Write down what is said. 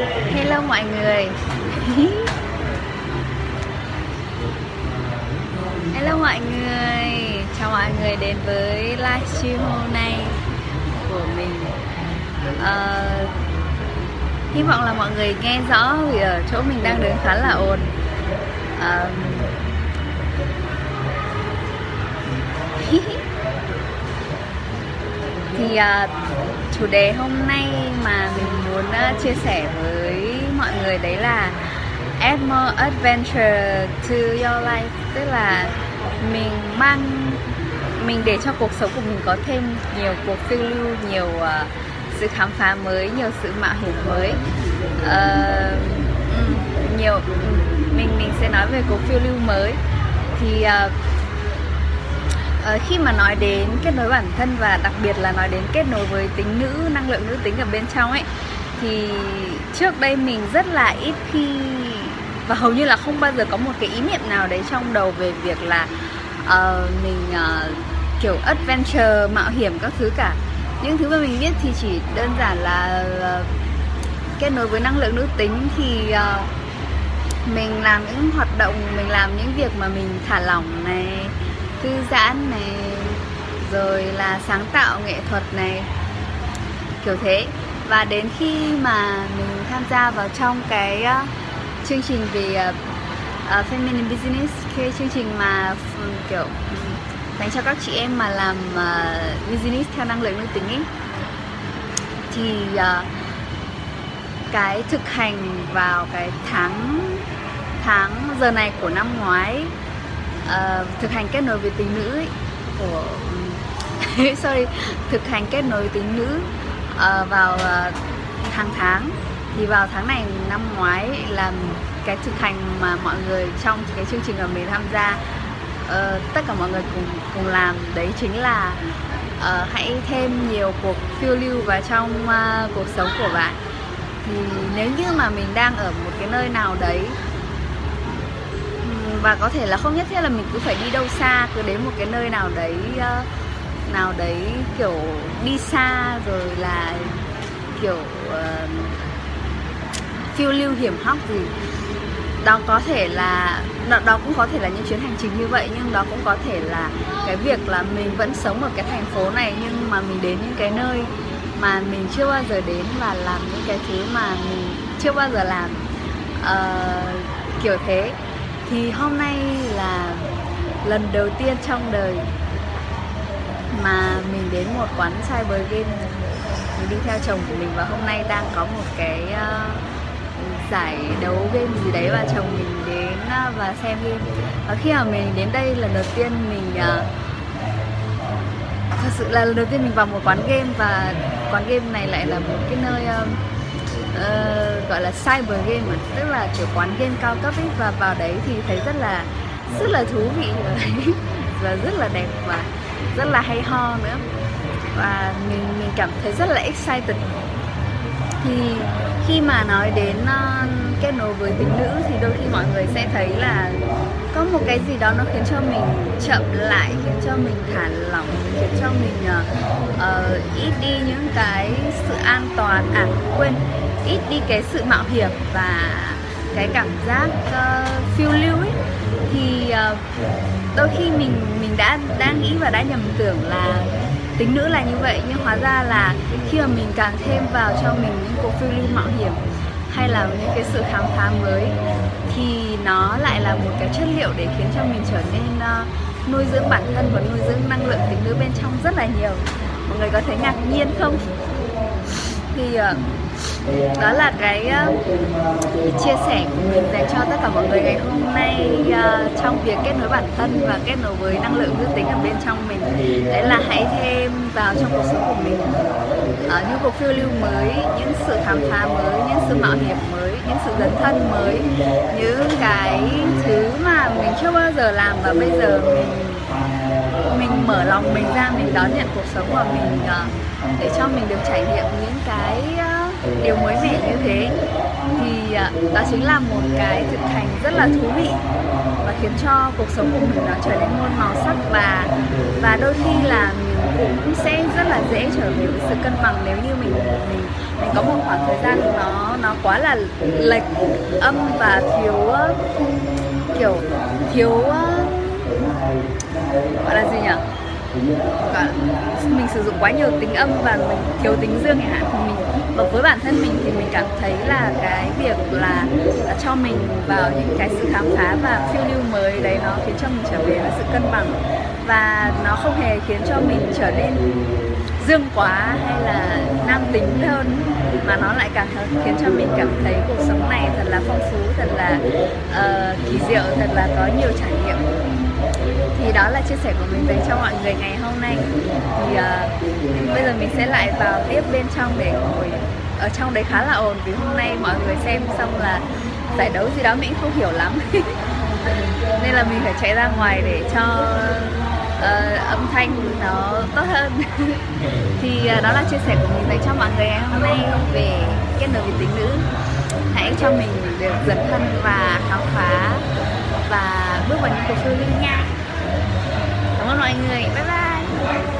Hello mọi người. Hello mọi người. Chào mọi người đến với livestream hôm nay của mình. Uh, Hy vọng là mọi người nghe rõ vì ở chỗ mình đang đứng khá là ồn. Ờ, Thì uh, chủ đề hôm nay mà mình muốn à, chia sẻ với mọi người đấy là add more adventure to your life. Tức là mình mang mình để cho cuộc sống của mình có thêm nhiều cuộc phiêu lưu nhiều uh, sự khám phá mới nhiều sự mạo hiểm mới. Uh, nhiều mình mình sẽ nói về cuộc phiêu lưu mới. Thì uh, khi mà nói đến kết nối bản thân và đặc biệt là nói đến kết nối với tính nữ năng lượng nữ tính ở bên trong ấy thì trước đây mình rất là ít khi và hầu như là không bao giờ có một cái ý niệm nào đấy trong đầu về việc là uh, mình uh, kiểu adventure mạo hiểm các thứ cả. Những thứ mà mình biết thì chỉ đơn giản là uh, kết nối với năng lượng nữ tính thì uh, mình làm những hoạt động mình làm những việc mà mình thả lỏng này thư giãn này rồi là sáng tạo nghệ thuật này kiểu thế và đến khi mà mình tham gia vào trong cái uh, chương trình về uh, uh, feminine business cái chương trình mà um, kiểu dành cho các chị em mà làm uh, business theo năng lượng nữ tính ấy thì uh, cái thực hành vào cái tháng tháng giờ này của năm ngoái uh, thực hành kết nối với tính nữ ấy, của sorry thực hành kết nối tính nữ Ờ, vào ờ, tháng tháng. Thì vào tháng này năm ngoái là cái thực hành mà mọi người trong cái chương trình mà mình tham gia uh, tất cả mọi người cùng cùng làm đấy chính là uh, hãy thêm nhiều cuộc phiêu lưu vào trong uh, cuộc sống của bạn. Thì nếu như mà mình đang ở một cái nơi nào đấy và có thể là không nhất thiết là mình cứ phải đi đâu xa cứ đến một cái nơi nào đấy uh, nào đấy kiểu đi xa rồi là kiểu uh, phiêu lưu hiểm hóc gì. Đó có thể là đó, đó cũng có thể là những chuyến hành trình như vậy nhưng đó cũng có thể là cái việc là mình vẫn sống ở cái thành phố này nhưng mà mình đến những cái nơi mà mình chưa bao giờ đến và làm những cái thứ mà mình chưa bao giờ làm. Uh, kiểu thế. Thì hôm nay là lần đầu tiên trong đời mà mình đến một quán cyber game mình đi theo chồng của mình và hôm nay đang có một cái uh, giải đấu game gì đấy và chồng mình đến uh, và xem game. Và khi mà mình đến đây lần đầu tiên mình uh, thật sự là lần đầu tiên mình vào một quán game và quán game này lại là một cái nơi uh, uh, gọi là cyber game mà tức là kiểu quán game cao cấp ấy. Và vào đấy thì thấy rất là rất là thú vị. Và, và rất là đẹp và rất là hay ho nữa. Và mình mình cảm thấy rất là excited. Thì khi mà nói đến uh, kết nối với tính nữ thì đôi khi mọi người sẽ thấy là có một cái gì đó nó khiến cho mình chậm lại khiến cho mình thả lỏng khiến cho mình uh, ít đi những cái sự an toàn à quên ít đi cái sự mạo hiểm và cái cảm giác uh, phiêu lưu ấy. Thì uh, đôi khi mình mình đã đã nghĩ và đã nhầm tưởng là tính nữ là như vậy nhưng hóa ra là khi mà mình càng thêm vào cho mình những cuộc phiêu lưu mạo hiểm hay là những cái sự khám phá mới thì nó lại là một cái chất liệu để khiến cho mình trở nên uh, nuôi dưỡng bản thân và nuôi dưỡng năng lượng tính nữ bên trong rất là nhiều. Mọi người có thấy ngạc nhiên không? Thì uh, đó là cái, ờ, cái chia sẻ của mình dành cho tất cả mọi người ngày hôm nay uh, trong việc kết nối bản thân và kết nối với năng lượng dương tính ở bên trong mình. Đấy là hãy thêm vào trong cuộc sống của mình. Uh, những cuộc phiêu lưu mới những sự khám phá mới những sự mạo hiểm mới những sự dấn thân mới. Những cái thứ mà mình chưa bao giờ làm và bây giờ mình mình mở lòng mình ra mình đón nhận cuộc sống của mình uh, để cho mình được trải nghiệm những cái uh, điều mới mẻ như thế, thì à, đó chính là một cái thực hành rất là thú vị và khiến cho cuộc sống của mình nó trở nên muôn màu sắc và và đôi khi là mình cũng sẽ rất là dễ trở về với sự cân bằng nếu như mình mình mình có một khoảng thời gian nó nó quá là lệch âm và thiếu kiểu, thiếu gọi là gì nhỉ? Mình sử dụng quá nhiều tính âm và mình thiếu tính dương chẳng hạn và với bản thân mình thì mình cảm thấy là cái việc là, cho mình vào những cái sự khám phá và phiêu lưu mới đấy nó khiến cho mình trở về với sự cân bằng. Và nó không hề khiến cho mình trở nên dương quá hay là nam tính hơn mà nó lại càng khiến cho mình cảm thấy cuộc sống này thật là phong phú thật là uh, kỳ diệu thật là có nhiều trải nghiệm. Thì đó là chia sẻ của mình dành cho mọi người ngày hôm nay. Thì uh, bây giờ mình sẽ lại vào tiếp bên trong để ngồi ở trong đấy khá là ồn vì hôm nay mọi người xem xong là giải đấu gì đó mình không hiểu lắm. Nên là mình phải chạy ra ngoài để cho uh, âm thanh nó tốt hơn. Thì uh, đó là chia sẻ của mình dành cho mọi người ngày hôm nay về kết nối với tính nữ. Hãy cho mình được dấn thân và khám phá và bước vào những cuộc phiêu lưu nha. Cảm ơn mọi người. Bye bye.